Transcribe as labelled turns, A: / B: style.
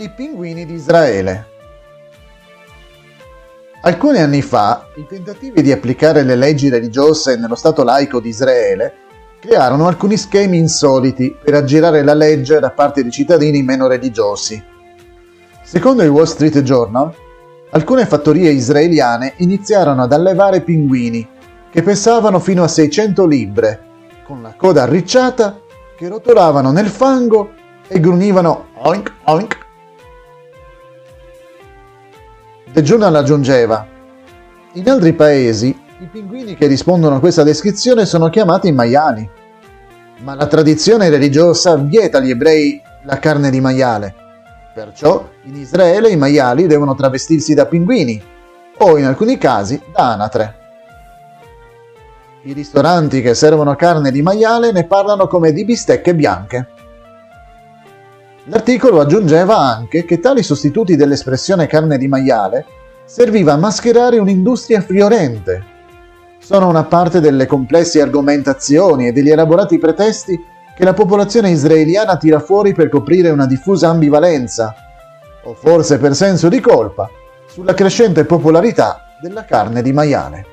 A: I pinguini di Israele. Alcuni anni fa, i tentativi di applicare le leggi religiose nello Stato laico di Israele crearono alcuni schemi insoliti per aggirare la legge da parte di cittadini meno religiosi. Secondo il Wall Street Journal, alcune fattorie israeliane iniziarono ad allevare pinguini che pesavano fino a 600 libbre, con la coda arricciata, che rotolavano nel fango e grunivano oink oink The Journal aggiungeva, in altri paesi i pinguini che rispondono a questa descrizione sono chiamati maiali, ma la tradizione religiosa vieta agli ebrei la carne di maiale. Perciò in Israele i maiali devono travestirsi da pinguini o in alcuni casi da anatre. I ristoranti che servono carne di maiale ne parlano come di bistecche bianche. L'articolo aggiungeva anche che tali sostituti dell'espressione carne di maiale serviva a mascherare un'industria fiorente. Sono una parte delle complesse argomentazioni e degli elaborati pretesti che la popolazione israeliana tira fuori per coprire una diffusa ambivalenza, o forse per senso di colpa, sulla crescente popolarità della carne di maiale.